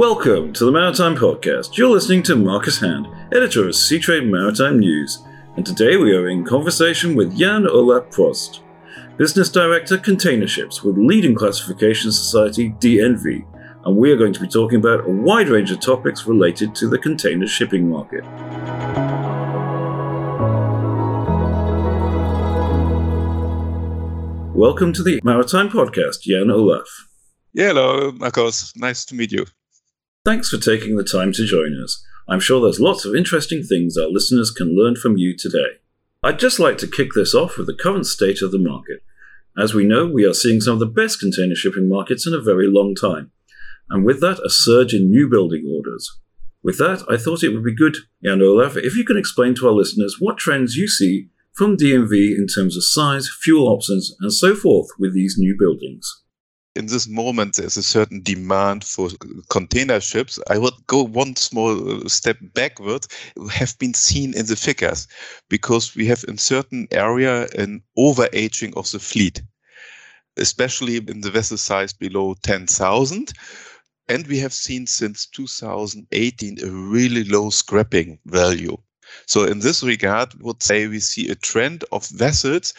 Welcome to the Maritime Podcast. You're listening to Marcus Hand, editor of Seatrade Maritime News, and today we are in conversation with Jan Olaf Probst, business director container ships with leading classification society DNV, and we are going to be talking about a wide range of topics related to the container shipping market. Welcome to the Maritime Podcast, Jan Olaf. Yeah, hello, Marcus. Nice to meet you. Thanks for taking the time to join us. I'm sure there's lots of interesting things our listeners can learn from you today. I'd just like to kick this off with the current state of the market. As we know, we are seeing some of the best container shipping markets in a very long time, and with that, a surge in new building orders. With that, I thought it would be good, Jan Olaf, if you can explain to our listeners what trends you see from DNV in terms of size, fuel options, and so forth with these new buildings in this moment there's a certain demand for container ships. I would go one small uh, step backward, have been seen in the figures because we have in certain area an overaging of the fleet especially in the vessel size below 10,000 and we have seen since 2018 a really low scrapping value. So in this regard would say we see a trend of vessels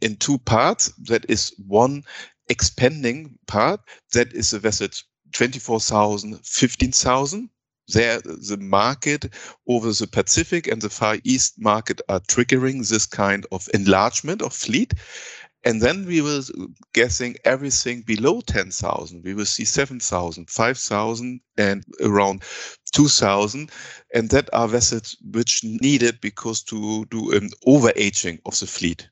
in two parts. That is one expanding part that is the vessel 24,000, 15,000. There, the market over the Pacific and the Far East market are triggering this kind of enlargement of fleet. And then we will guessing everything below 10,000. We will see 7,000, 5,000, and around 2,000. And that are vessels which needed because to do an overaging of the fleet.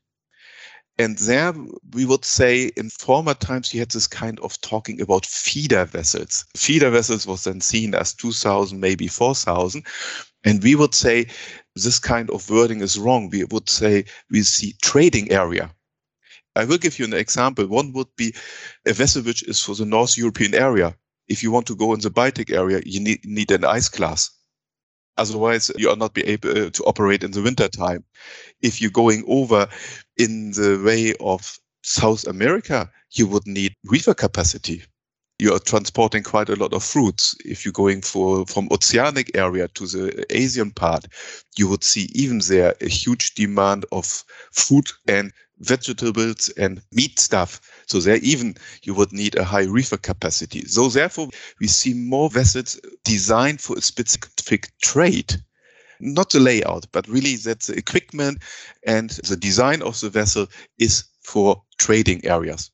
And there we would say in former times you had this kind of talking about feeder vessels. Feeder vessels was then seen as 2000, maybe 4000. And we would say this kind of wording is wrong. We would say we see trading area. I will give you an example. One would be a vessel which is for the North European area. If you want to go in the Baltic area, you need, need an ice class. Otherwise, you are not be able to operate in the winter time. If you're going over in the way of South America, you would need reefer capacity. You are transporting quite a lot of fruits. If you're going for from oceanic area to the Asian part, you would see even there a huge demand of fruit and vegetables and meat stuff. So there even you would need a high reefer capacity. So therefore we see more vessels designed for a specific trade. Not the layout, but really that the equipment and the design of the vessel is for trading areas.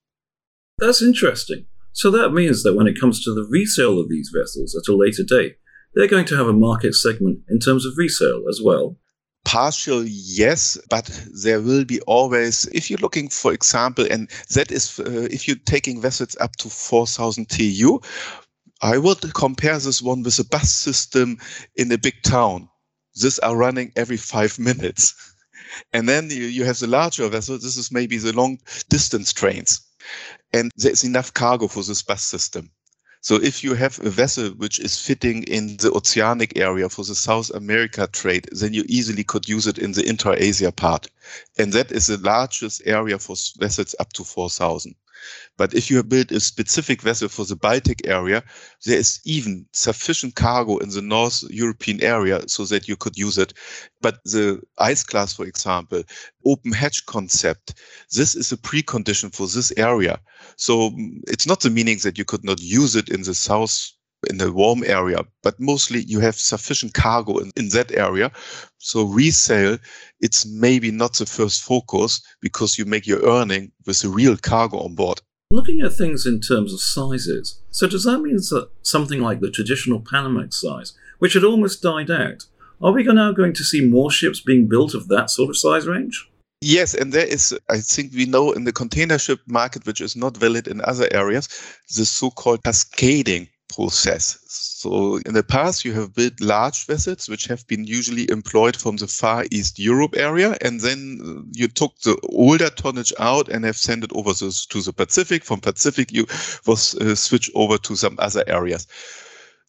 That's interesting. So that means that when it comes to the resale of these vessels at a later date, they're going to have a market segment in terms of resale as well. Partial, yes, but there will be always, if you're looking, for example, and that is uh, if you're taking vessels up to 4,000 TEU, I would compare this one with a bus system in a big town. These are running every five minutes. And then you, you have the larger vessel. This is maybe the long distance trains. And there's enough cargo for this bus system. So if you have a vessel which is fitting in the oceanic area for the South America trade, then you easily could use it in the intra-Asia part. And that is the largest area for vessels up to 4,000. But if you built a specific vessel for the Baltic area, there is even sufficient cargo in the North European area so that you could use it. But the ice class, for example, open hatch concept, this is a precondition for this area. So mm, it's not the meaning that you could not use it in the South in the warm area, but mostly you have sufficient cargo in, in that area. So resale, it's maybe not the first focus because you make your earning with the real cargo on board. Looking at things in terms of sizes, so does that mean that something like the traditional Panamax size, which had almost died out, are we now going to see more ships being built of that sort of size range? Yes, and there is, I think we know in the container ship market, which is not valid in other areas, the so called cascading process. So in the past, you have built large vessels, which have been usually employed from the Far East Europe area, and then uh, you took the older tonnage out and have sent it over to, the Pacific. From Pacific, you was uh, switched over to some other areas.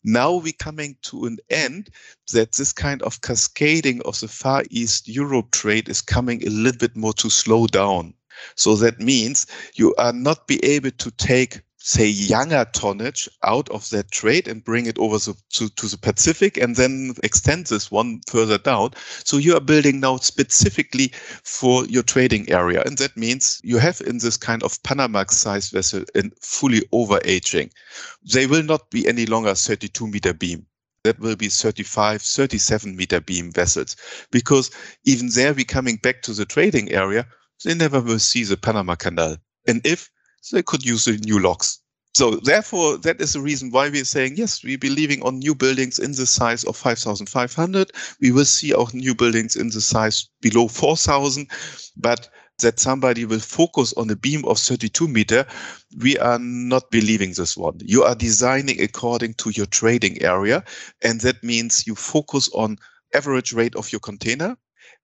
Now we're coming to an end that this kind of cascading of the Far East Europe trade is coming a little bit more to slow down. So that means you are not be able to take say younger tonnage out of that trade and bring it over to, to, to, the Pacific and then extend this one further down. So you are building now specifically for your trading area. And that means you have in this kind of Panamax size vessel in fully overaging. They will not be any longer 32 meter beam. That will be 35, 37 meter beam vessels because even there, we coming back to the trading area, they never will see the Panama Canal. And if they could use the new locks. So therefore, that is the reason why we're saying, yes, we're believing on new buildings in the size of 5,500. We will see our new buildings in the size below 4,000, but that somebody will focus on a beam of 32 meter, we are not believing this one. You are designing according to your trading area. And that means you focus on average rate of your container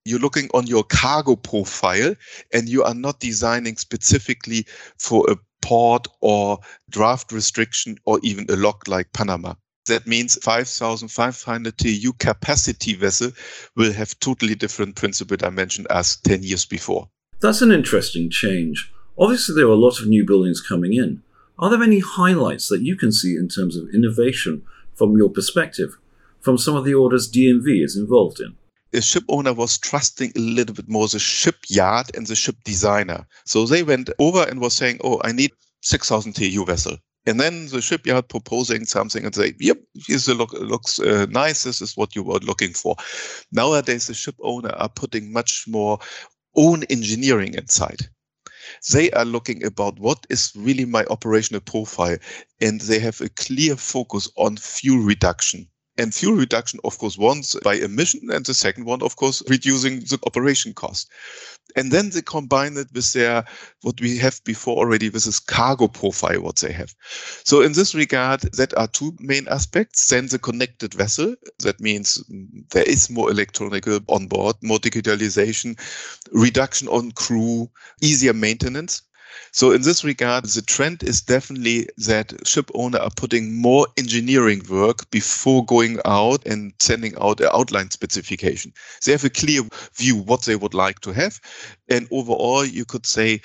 you're looking on your cargo profile and you are not designing specifically for a port or draft restriction or even a lock like Panama. That means 5,500 TEU capacity vessel will have totally different principal dimension as 10 years before. That's an interesting change. Obviously, there are a lot of new buildings coming in. Are there any highlights that you can see in terms of innovation from your perspective, from some of the orders DNV is involved in? The ship owner was trusting a little bit more the shipyard and the ship designer. So they went over and was saying, "Oh, I need 6,000 TEU vessel." And then the shipyard proposing something and say, "Yep, this look, looks uh, nice. This is what you were looking for." Nowadays, the ship owner are putting much more own engineering inside. They are looking about what is really my operational profile, and they have a clear focus on fuel reduction and fuel reduction, of course, once by emission, and the second one, of course, reducing the operation cost. And then they combine it with their what we have before already with this cargo profile, what they have. So in this regard, that are two main aspects. Then the connected vessel. That means there is more electronic on board, more digitalization, reduction on crew, easier maintenance. So in this regard, the trend is definitely that ship owner are putting more engineering work before going out and sending out an outline specification. They have a clear view what they would like to have. And overall, you could say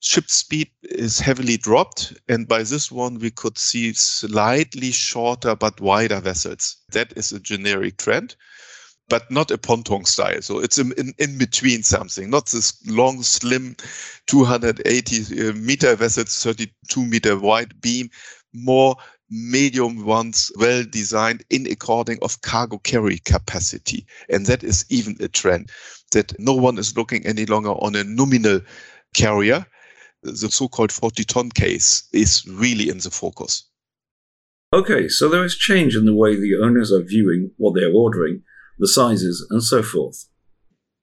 ship speed is heavily dropped. And by this one, we could see slightly shorter but wider vessels. That is a generic trend but not a ponton style. So it's in, in, between something, not this long, slim 280 uh, meter vessels, 32 meter wide beam, more medium ones, well designed in according of cargo carry capacity. And that is even a trend that no one is looking any longer on a nominal carrier. The so-called 40 ton case is really in the focus. Okay, so there is change in the way the owners are viewing what they're ordering the sizes, and so forth.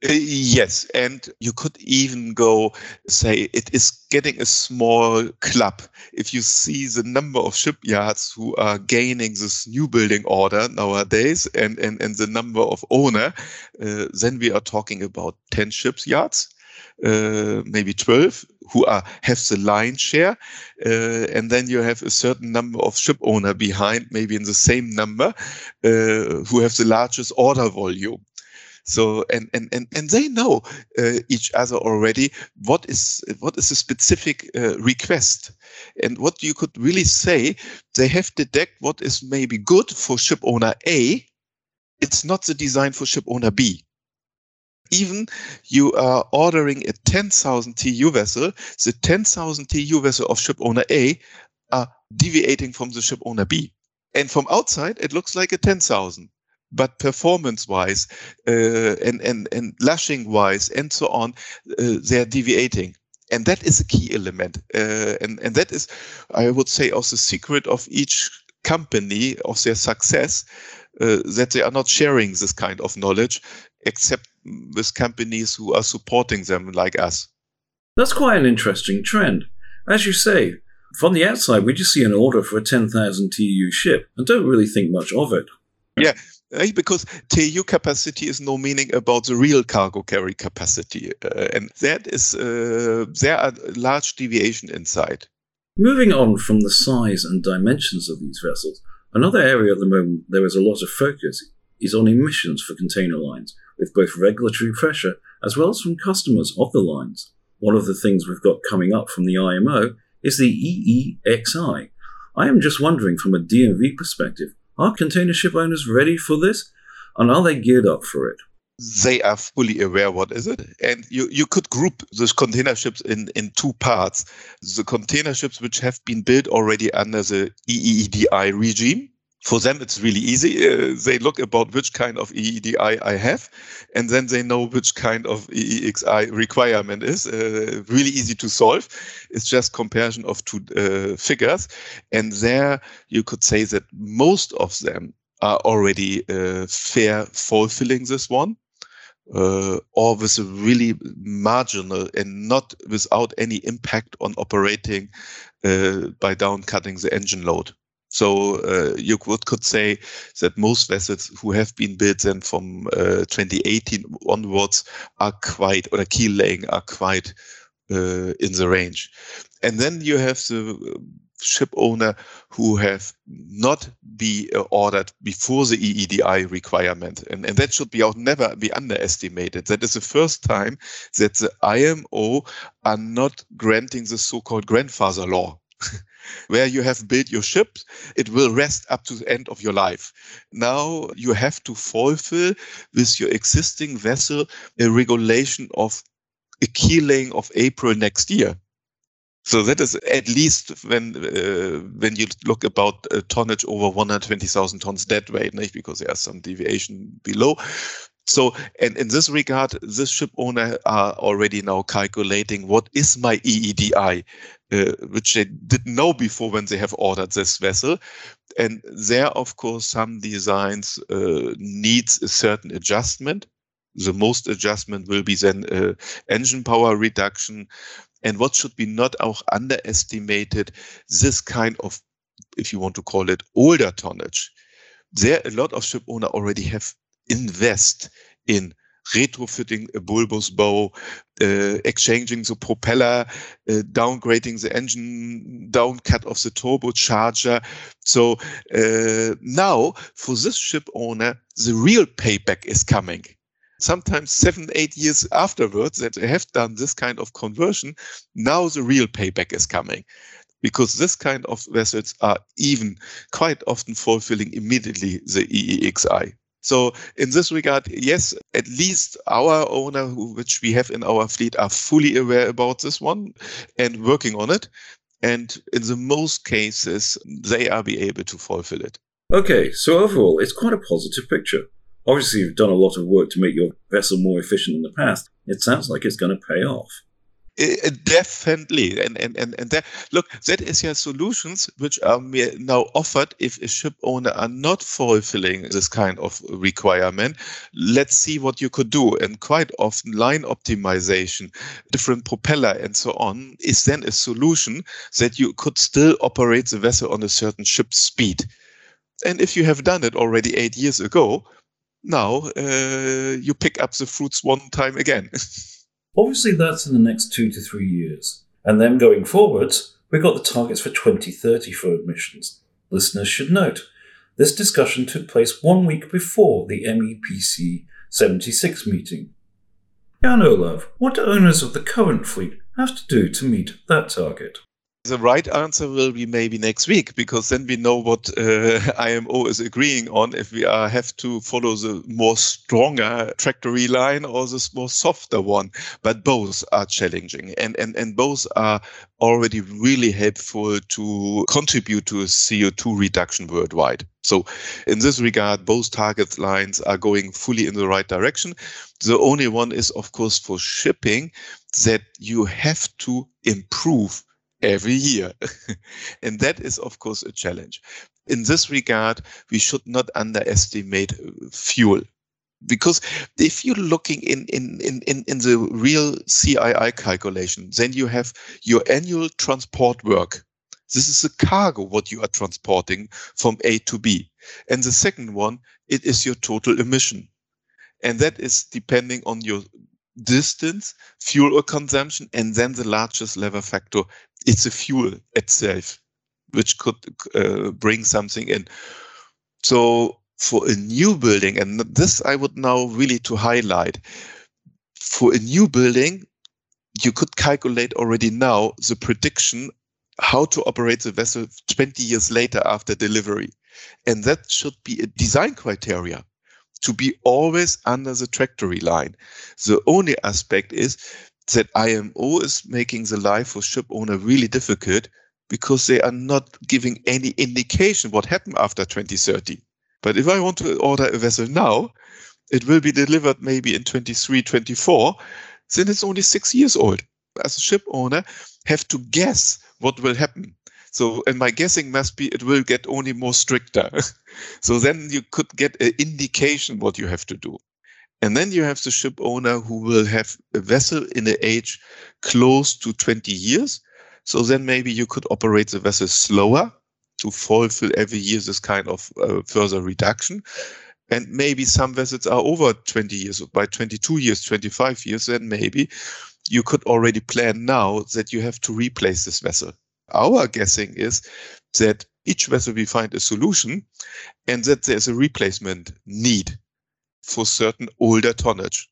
Uh, yes, and you could even go say it is getting a small club. If you see the number of shipyards who are gaining this new building order nowadays and, and, and the number of owner, uh, then we are talking about 10 shipyards, uh, maybe 12 who are have the line share, uh, and then you have a certain number of ship owner behind, maybe in the same number, uh, who have the largest order volume. So and and and and they know uh, each other already. What is what is a specific uh, request, and what you could really say, they have detect what is maybe good for ship owner A. It's not the design for ship owner B even you are ordering a 10,000 TEU vessel, the 10,000 TEU vessel of ship owner A are deviating from the ship owner B. And from outside, it looks like a 10,000. But performance wise, uh, and, and, and lashing wise, and so on, uh, they're deviating. And that is a key element. Uh, and, and that is, I would say, also the secret of each company, of their success, uh, that they are not sharing this kind of knowledge except with companies who are supporting them like us. That's quite an interesting trend. As you say, from the outside, we just see an order for a 10,000 TEU ship and don't really think much of it. Yeah, eh, because TEU capacity is no meaning about the real cargo carry capacity. Uh, and that is, uh, there are large deviation inside. Moving on from the size and dimensions of these vessels, another area at the moment there is a lot of focus is on emissions for container lines, with both regulatory pressure as well as from customers of the lines. One of the things we've got coming up from the IMO is the EEXI. I am just wondering from a DNV perspective, are container ship owners ready for this? And are they geared up for it? they are fully aware what is it and you, you could group those container ships in, in two parts the container ships which have been built already under the eedi regime for them it's really easy. Uh, they look about which kind of eedi i have and then they know which kind of eexi requirement is uh, really easy to solve. It's just comparison of two uh, figures. And there you could say that most of them are already uh, fair fulfilling this one uh, or with a really marginal and not without any impact on operating uh, by down cutting the engine load. So uh, you could, could say that most vessels who have been built then from uh, 2018 onwards are quite, or keel laying are quite uh, in the range. And then you have the ship owner who have not be uh, ordered before the EEDI requirement. And, and that should be auch never be underestimated. That is the first time that the IMO are not granting the so-called grandfather law. where you have built your ship, it will rest up to the end of your life. Now you have to fulfill with your existing vessel a regulation of a keel laying of April next year. So that is at least when uh, when you look about a tonnage over 120,000 tons dead weight, right? because there are some deviation below. So, and in this regard, this ship owner are already now calculating what is my EEDI, uh, which they didn't know before when they have ordered this vessel. And there, of course, some designs uh, needs a certain adjustment. The most adjustment will be then uh, engine power reduction, and what should be not auch underestimated, this kind of, if you want to call it older tonnage, there a lot of ship owner already have invest in retrofitting a bulbous bow, uh, exchanging the propeller, uh, downgrading the engine, downcut of the turbocharger. So uh, now for this ship owner, the real payback is coming sometimes seven, eight years afterwards that they have done this kind of conversion, now the real payback is coming. Because this kind of vessels are even quite often fulfilling immediately the EEXI. So in this regard, yes, at least our owner, who, which we have in our fleet, are fully aware about this one and working on it. And in the most cases, they are be able to fulfill it. Okay, so overall, it's quite a positive picture. Obviously, you've done a lot of work to make your vessel more efficient in the past. It sounds like it's going to pay off. It, definitely. And and and, and that look that is your solutions which are now offered if a ship owner are not fulfilling this kind of requirement. Let's see what you could do. And quite often line optimization different propeller and so on is then a solution that you could still operate the vessel on a certain ship speed. And if you have done it already eight years ago now uh, you pick up the fruits one time again. Obviously, that's in the next two to three years. And then going forwards, we've got the targets for 2030 for emissions. Listeners should note, this discussion took place one week before the MEPC 76 meeting. Jan Olaf, what do owners of the current fleet have to do to meet that target? The right answer will be maybe next week because then we know what uh, IMO is agreeing on if we are, have to follow the more stronger trajectory line or the more softer one. But both are challenging and, and, and both are already really helpful to contribute to a CO2 reduction worldwide. So in this regard, both target lines are going fully in the right direction. The only one is, of course, for shipping that you have to improve every year. and that is, of course, a challenge. In this regard, we should not underestimate uh, fuel. Because if you're looking in, in, in, in, in the real CII calculation, then you have your annual transport work. This is the cargo, what you are transporting from A to B. And the second one, it is your total emission. And that is depending on your distance, fuel or consumption, and then the largest lever factor, it's a fuel itself, which could uh, bring something in. So for a new building, and this I would now really to highlight, for a new building, you could calculate already now the prediction how to operate the vessel 20 years later after delivery. And that should be a design criteria to be always under the trajectory line. The only aspect is that IMO is making the life for ship owner really difficult because they are not giving any indication what happened after 2030. But if I want to order a vessel now, it will be delivered maybe in 23, 24, then it's only six years old. As a ship owner, have to guess what will happen. So, and my guessing must be it will get only more stricter. so then you could get an indication what you have to do. And then you have the ship owner who will have a vessel in an age close to 20 years. So then maybe you could operate the vessel slower to fulfill every year this kind of uh, further reduction. And maybe some vessels are over 20 years, by 22 years, 25 years, then maybe you could already plan now that you have to replace this vessel. Our guessing is that each vessel we find a solution and that there's a replacement need for certain older tonnage.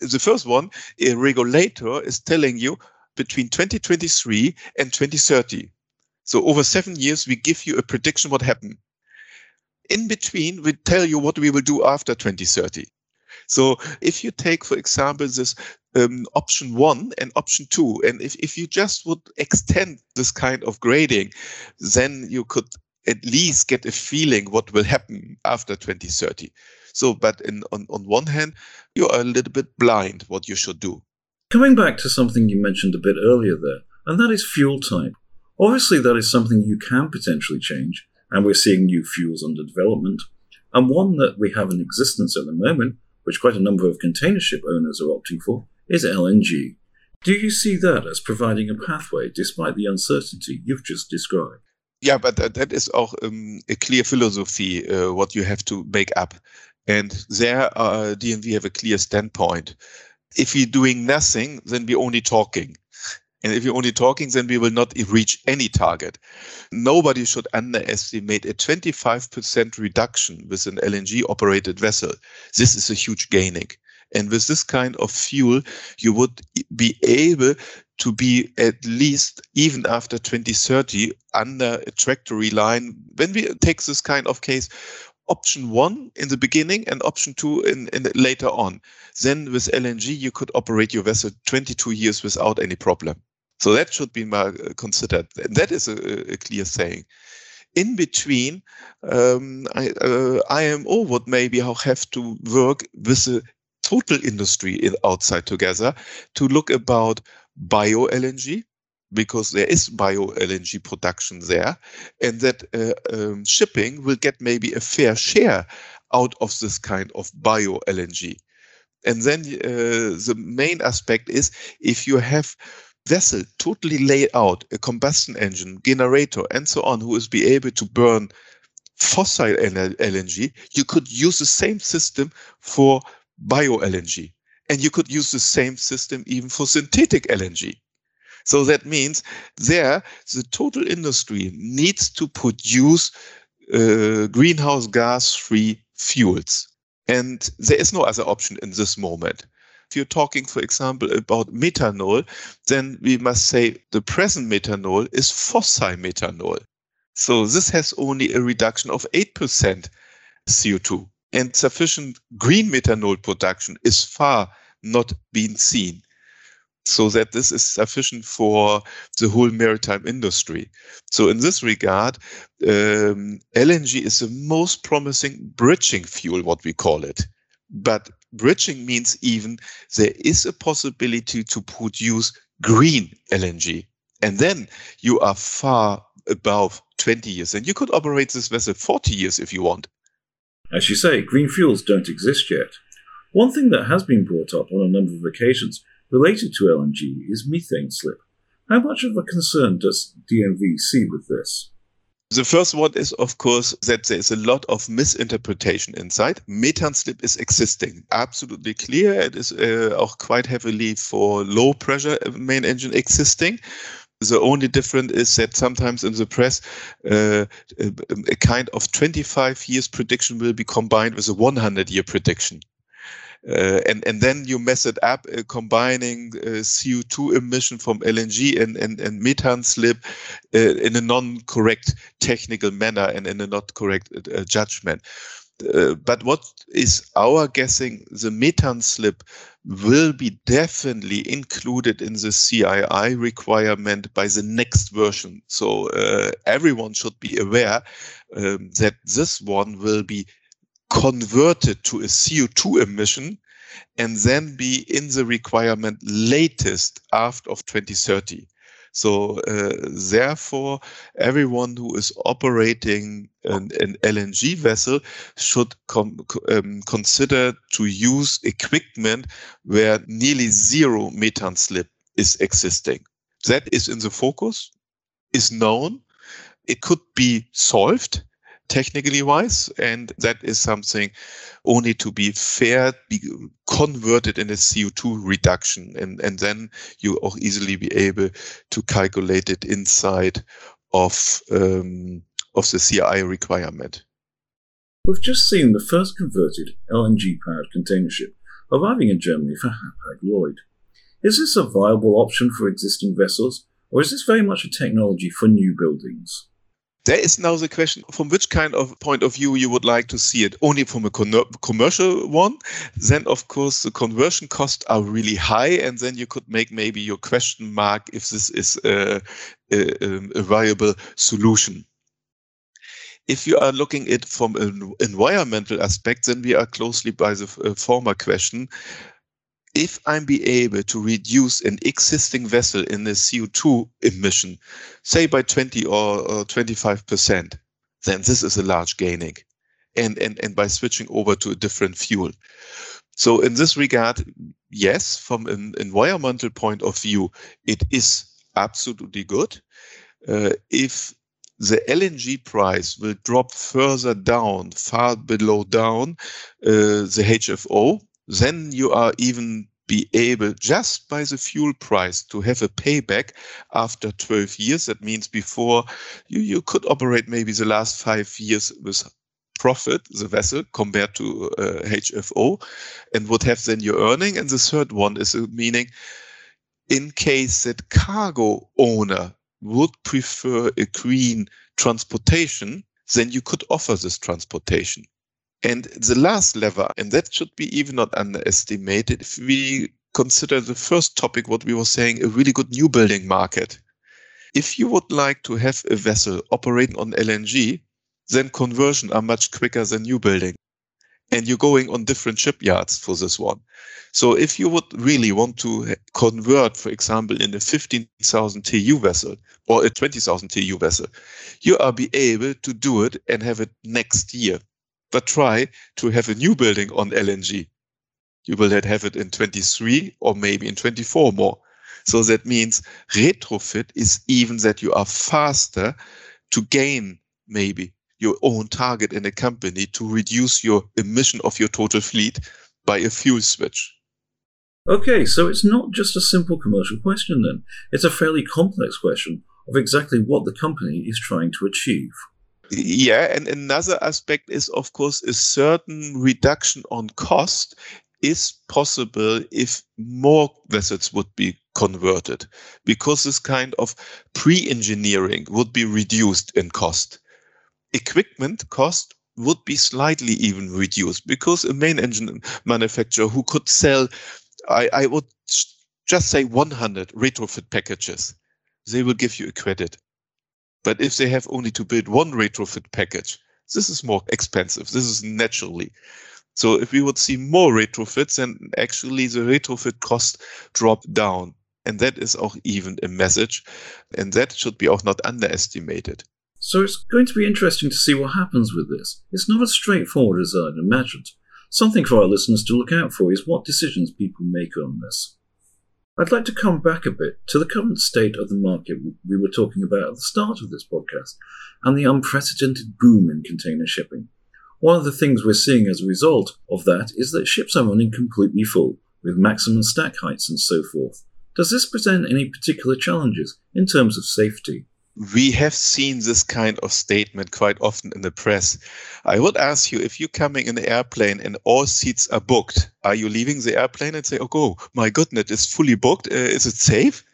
The first one, a regulator is telling you between 2023 and 2030. So over seven years, we give you a prediction what happened. In between, we tell you what we will do after 2030. So if you take, for example, this um, option one and option two, and if, if you just would extend this kind of grading, then you could at least get a feeling what will happen after 2030. So, but in, on, on one hand, you are a little bit blind what you should do. Coming back to something you mentioned a bit earlier there, and that is fuel type. Obviously, that is something you can potentially change, and we're seeing new fuels under development. And one that we have in existence at the moment, which quite a number of container ship owners are opting for, is LNG. Do you see that as providing a pathway despite the uncertainty you've just described? Yeah, but that, that is auch um, a clear philosophy, uh, what you have to make up. And there, uh, DNV have a clear standpoint. If we're doing nothing, then we're only talking. And if you're only talking, then we will not reach any target. Nobody should underestimate a 25% reduction with an LNG operated vessel. This is a huge gaining. And with this kind of fuel, you would be able to be at least even after 2030 under a trajectory line. When we take this kind of case, option one in the beginning and option two in, in later on. Then with LNG, you could operate your vessel 22 years without any problem. So that should be considered. That is a, a clear saying. In between, um, I, uh, IMO would maybe have to work with the total industry outside together to look about bio LNG because there is bio LNG production there, and that uh, um, shipping will get maybe a fair share out of this kind of bio LNG. And then uh, the main aspect is if you have vessel totally laid out, a combustion engine, generator, and so on, who is be able to burn fossil LNG, you could use the same system for bio LNG. And you could use the same system even for synthetic LNG. So that means there, the total industry needs to produce uh, greenhouse gas free fuels. And there is no other option in this moment. If you're talking, for example, about methanol, then we must say the present methanol is fossil methanol. So this has only a reduction of 8% CO2 and sufficient green methanol production is far not being seen so that this is sufficient for the whole maritime industry. So in this regard, um, LNG is the most promising bridging fuel, what we call it. But bridging means even there is a possibility to produce green LNG. And then you are far above 20 years. And you could operate this vessel 40 years if you want. As you say, green fuels don't exist yet. One thing that has been brought up on a number of occasions related to LNG is methane slip. How much of a concern does DNV see with this? The first one is, of course, that there's a lot of misinterpretation inside. Methane slip is existing, absolutely clear. It is uh, auch quite heavily for low pressure main engine existing. The only difference is that sometimes in the press, uh, a, a, kind of 25 years prediction will be combined with a 100 year prediction. Uh, and and then you mess it up, uh, combining uh, CO2 emission from LNG and and, and methane slip uh, in a non-correct technical manner and in a not correct uh, judgment. Uh, but what is our guessing? The methane slip will be definitely included in the CII requirement by the next version. So everyone should be aware um, that this one will be converted to a CO2 emission and then be in the requirement latest after of 2030. So uh, therefore, everyone who is operating an, an LNG vessel should um, consider to use equipment where nearly zero methane slip is existing. That is in the focus, is known. It could be solved technically wise. And that is something only to be fair, be converted in a CO2 reduction. And, and then you auch easily be able to calculate it inside of, um, of the CII requirement. We've just seen the first converted LNG powered container ship arriving in Germany for Hapag Lloyd. Is this a viable option for existing vessels, or is this very much a technology for new buildings? There is now the question from which kind of point of view you would like to see it? Only from a commercial one? Then of course the conversion costs are really high and then you could make maybe your question mark if this is a, a, a viable solution. If you are looking at from an environmental aspect then we are closely by the uh, former question if I'm be able to reduce an existing vessel in the CO2 emission, say by 20 or, or 25%, then this is a large gaining. And, and, and by switching over to a different fuel. So in this regard, yes, from an environmental point of view, it is absolutely good. Uh, if the LNG price will drop further down, far below down uh, the HFO, then you are even be able just by the fuel price to have a payback after 12 years. That means before you, you could operate maybe the last five years with profit, the vessel compared to uh, HFO and would have then your earning. And the third one is meaning in case that cargo owner would prefer a green transportation, then you could offer this transportation. And the last lever, and that should be even not underestimated, if we consider the first topic, what we were saying, a really good new building market. If you would like to have a vessel operating on LNG, then conversion are much quicker than new building. And you're going on different shipyards for this one. So if you would really want to convert, for example, in a 15,000 TEU vessel or a 20,000 TEU vessel, you are be able to do it and have it next year but try to have a new building on LNG. You will have it in 23 or maybe in 24 more. So that means retrofit is even that you are faster to gain maybe your own target in a company to reduce your emission of your total fleet by a fuel switch. Okay, so it's not just a simple commercial question then. It's a fairly complex question of exactly what the company is trying to achieve. Yeah, and another aspect is, of course, a certain reduction on cost is possible if more vessels would be converted, because this kind of pre-engineering would be reduced in cost. Equipment cost would be slightly even reduced because a main engine manufacturer who could sell, I, I would just say 100 retrofit packages, they will give you a credit. But if they have only to build one retrofit package, this is more expensive. This is naturally. So if we would see more retrofits, then actually the retrofit cost drop down. And that is auch even a message. And that should be auch not underestimated. So it's going to be interesting to see what happens with this. It's not as straightforward as I'd imagined. Something for our listeners to look out for is what decisions people make on this. I'd like to come back a bit to the current state of the market we were talking about at the start of this podcast and the unprecedented boom in container shipping. One of the things we're seeing as a result of that is that ships are running completely full, with maximum stack heights and so forth. Does this present any particular challenges in terms of safety? We have seen this kind of statement quite often in the press. I would ask you if you're coming in an airplane and all seats are booked, are you leaving the airplane and say, oh, go, my goodness, it's fully booked? Uh, is it safe?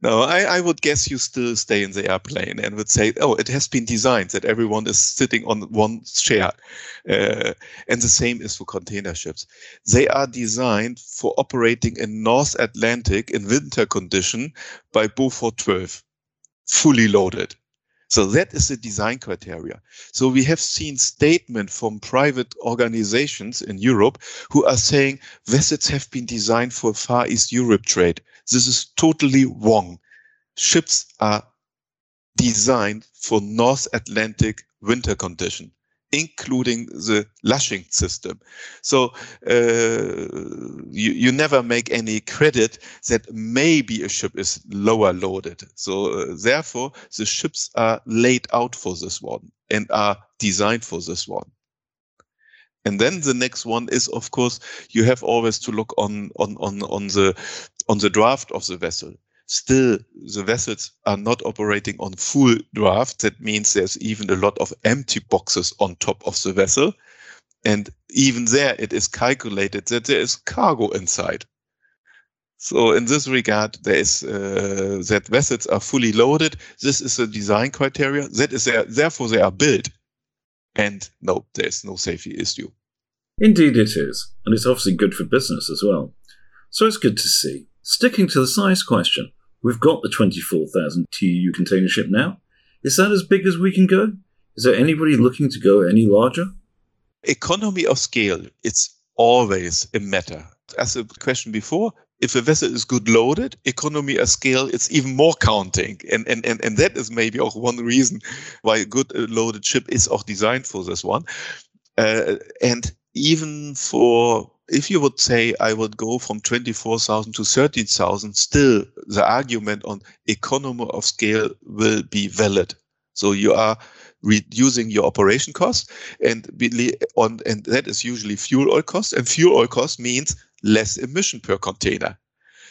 No, I, I, would guess you still stay in the airplane and would say, oh, it has been designed that everyone is sitting on one chair. Uh, and the same is for container ships. They are designed for operating in North Atlantic in winter condition by Beaufort 12 fully loaded. So that is the design criteria. So we have seen statement from private organizations in Europe who are saying vessels have been designed for Far East Europe trade. This is totally wrong. Ships are designed for North Atlantic winter condition including the lashing system. So uh, you, you never make any credit that maybe a ship is lower loaded. So uh, therefore, the ships are laid out for this one and are designed for this one. And then the next one is, of course, you have always to look on on on on the on the draft of the vessel still the vessels are not operating on full draft. That means there's even a lot of empty boxes on top of the vessel. And even there, it is calculated that there is cargo inside. So in this regard, there is uh, that vessels are fully loaded. This is a design criteria. That is there, therefore they are built. And no, there is no safety issue. Indeed, it is, and it's obviously good for business as well. So it's good to see. Sticking to the size question, We've got the 24,000 TEU container ship now. Is that as big as we can go? Is there anybody looking to go any larger? Economy of scale, it's always a matter. As a question before, if a vessel is good loaded, economy of scale, it's even more counting. And, and, and, and that is maybe also one reason why a good uh, loaded ship is designed for this one. Uh, and even for if you would say I would go from 24,000 to 13,000, still the argument on economy of scale will be valid. So you are reducing your operation cost and on, and that is usually fuel oil cost and fuel oil cost means less emission per container.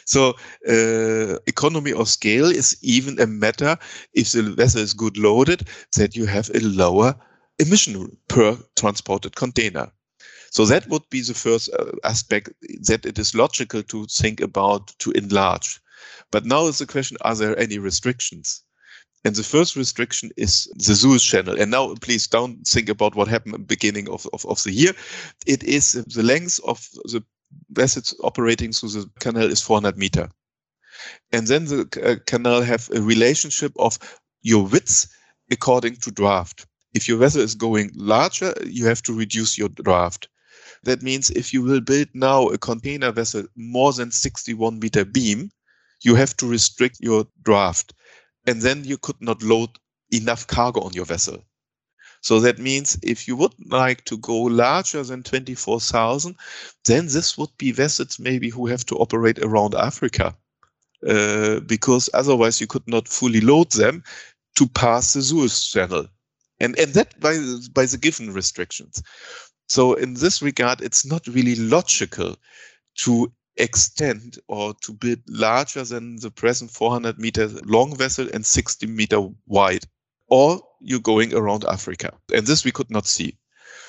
So uh, economy of scale is even a matter if the vessel is good loaded that you have a lower emission per transported container. So that would be the first uh, aspect that it is logical to think about to enlarge. But now is the question, are there any restrictions? And the first restriction is the Suez Channel. And now please don't think about what happened at the beginning of, of, of the year. It is the length of the vessels operating through the canal is 400 meter. And then the uh, canal have a relationship of your width according to draft. If your vessel is going larger, you have to reduce your draft. That means if you will build now a container vessel more than 61 meter beam, you have to restrict your draft. And then you could not load enough cargo on your vessel. So that means if you would like to go larger than 24,000, then this would be vessels maybe who have to operate around Africa. Uh, because otherwise you could not fully load them to pass the Suez Channel. And, and that by, by the given restrictions. So in this regard, it's not really logical to extend or to build larger than the present 400 meter long vessel and 60 meter wide, or you're going around Africa. And this we could not see.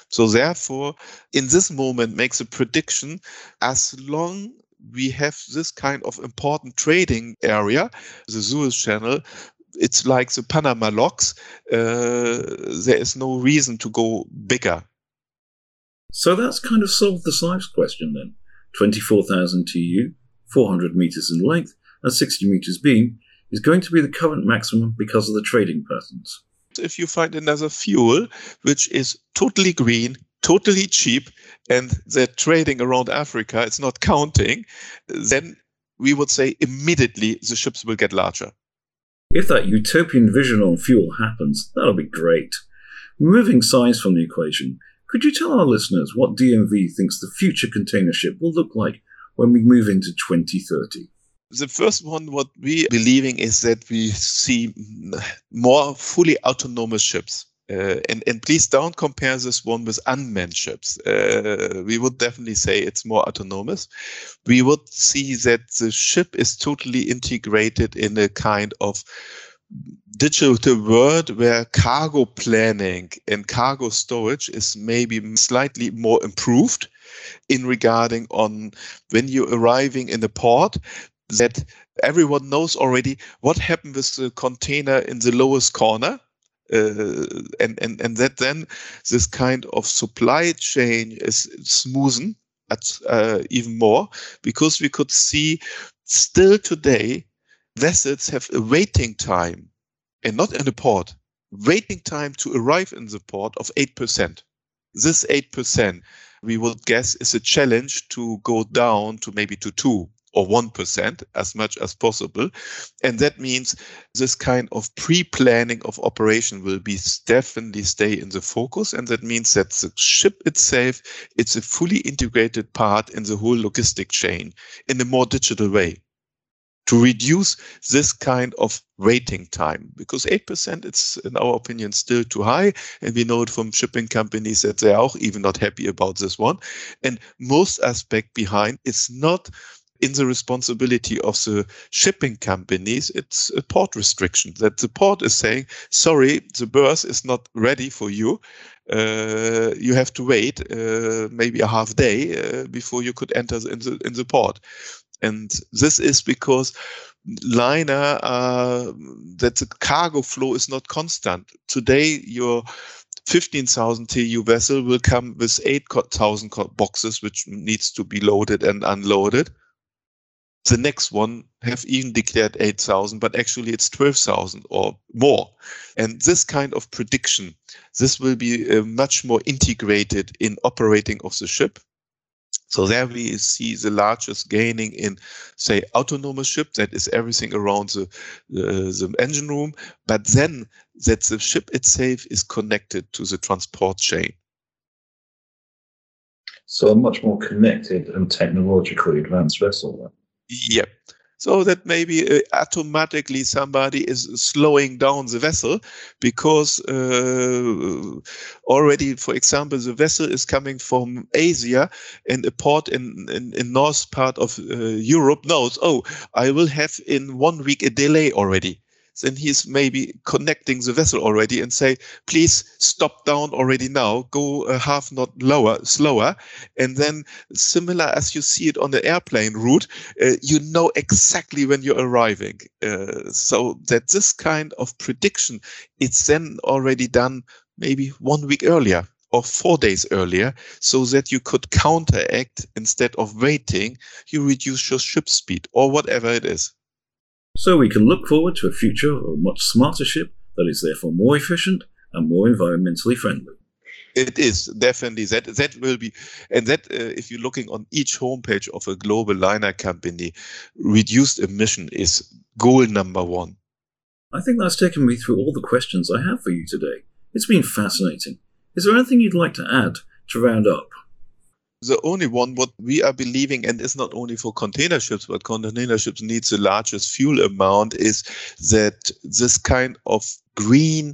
So therefore, in this moment makes a prediction as long we have this kind of important trading area, the Suez Channel, it's like the Panama locks. Uh, there is no reason to go bigger so that's kind of solved the size question then. 24,000 TEU, 400 meters in length, and 60 meters beam is going to be the current maximum because of the trading patterns. If you find another fuel which is totally green, totally cheap, and they're trading around Africa, it's not counting, then we would say immediately the ships will get larger. If that utopian vision on fuel happens, that'll be great. Removing size from the equation, could you tell our listeners what DNV thinks the future container ship will look like when we move into 2030? The first one, what we believing is that we see more fully autonomous ships. Uh, and, and please don't compare this one with unmanned ships. Uh, we would definitely say it's more autonomous. We would see that the ship is totally integrated in a kind of digital world where cargo planning and cargo storage is maybe slightly more improved in regarding on when you're arriving in the port that everyone knows already what happened with the container in the lowest corner uh, and, and, and that then this kind of supply chain is smoothen at, uh, even more because we could see still today vessels have a waiting time and not in the port waiting time to arrive in the port of 8% this 8% we would guess is a challenge to go down to maybe to 2 or 1% as much as possible. And that means this kind of pre-planning of operation will be definitely stay in the focus. And that means that the ship itself, it's a fully integrated part in the whole logistic chain in a more digital way to reduce this kind of waiting time because 8% it's in our opinion still too high and we know it from shipping companies that they are even not happy about this one and most aspect behind it's not in the responsibility of the shipping companies, it's a port restriction that the port is saying, sorry, the berth is not ready for you. Uh, you have to wait uh, maybe a half day uh, before you could enter in the in the port. And this is because liner uh, that the cargo flow is not constant. Today, your 15,000 TEU vessel will come with 8,000 boxes, which needs to be loaded and unloaded the next one have even declared 8,000, but actually it's 12,000 or more. And this kind of prediction, this will be uh, much more integrated in operating of the ship. So there we see the largest gaining in, say, autonomous ship. That is everything around the, uh, the engine room. But then that the ship itself is connected to the transport chain. So a much more connected and technologically advanced vessel then. Yep. So that maybe uh, automatically somebody is slowing down the vessel because uh, already, for example, the vessel is coming from Asia and a port in, in, in north part of uh, Europe. Knows, oh, I will have in one week a delay already then he's maybe connecting the vessel already and say, please stop down already now, go a half knot lower, slower. And then similar as you see it on the airplane route, uh, you know exactly when you're arriving. Uh, so that this kind of prediction, it's then already done maybe one week earlier or four days earlier so that you could counteract instead of waiting, you reduce your ship speed or whatever it is. So we can look forward to a future of a much smarter ship that is therefore more efficient and more environmentally friendly. It is definitely that. That will be, and that uh, if you're looking on each homepage of a global liner company, reduced emission is goal number one. I think that's taken me through all the questions I have for you today. It's been fascinating. Is there anything you'd like to add to round up? The only one what we are believing and it's not only for container ships but container ships needs the largest fuel amount is that this kind of green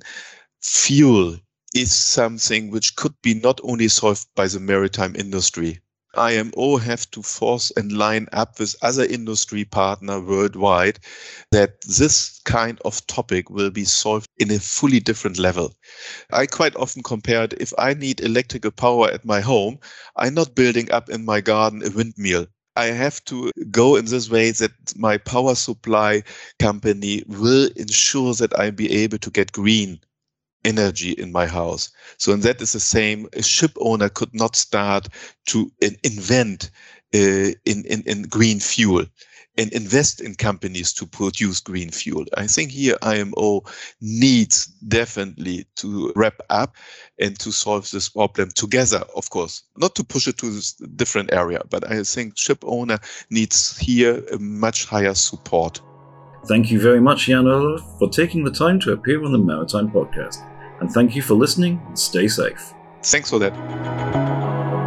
fuel is something which could be not only solved by the maritime industry IMO have to force and line up with other industry partner worldwide that this kind of topic will be solved in a fully different level. I quite often compare it if I need electrical power at my home, I'm not building up in my garden a windmill. I have to go in this way that my power supply company will ensure that I be able to get green energy in my house. So, and that is the same. A ship owner could not start to invent uh, in, in, in green fuel and invest in companies to produce green fuel. I think here IMO needs definitely to wrap up and to solve this problem together, of course, not to push it to this different area, but I think ship owner needs here a much higher support. Thank you very much, Jan Olaf, for taking the time to appear on the Maritime Podcast and thank you for listening stay safe. Thanks for that.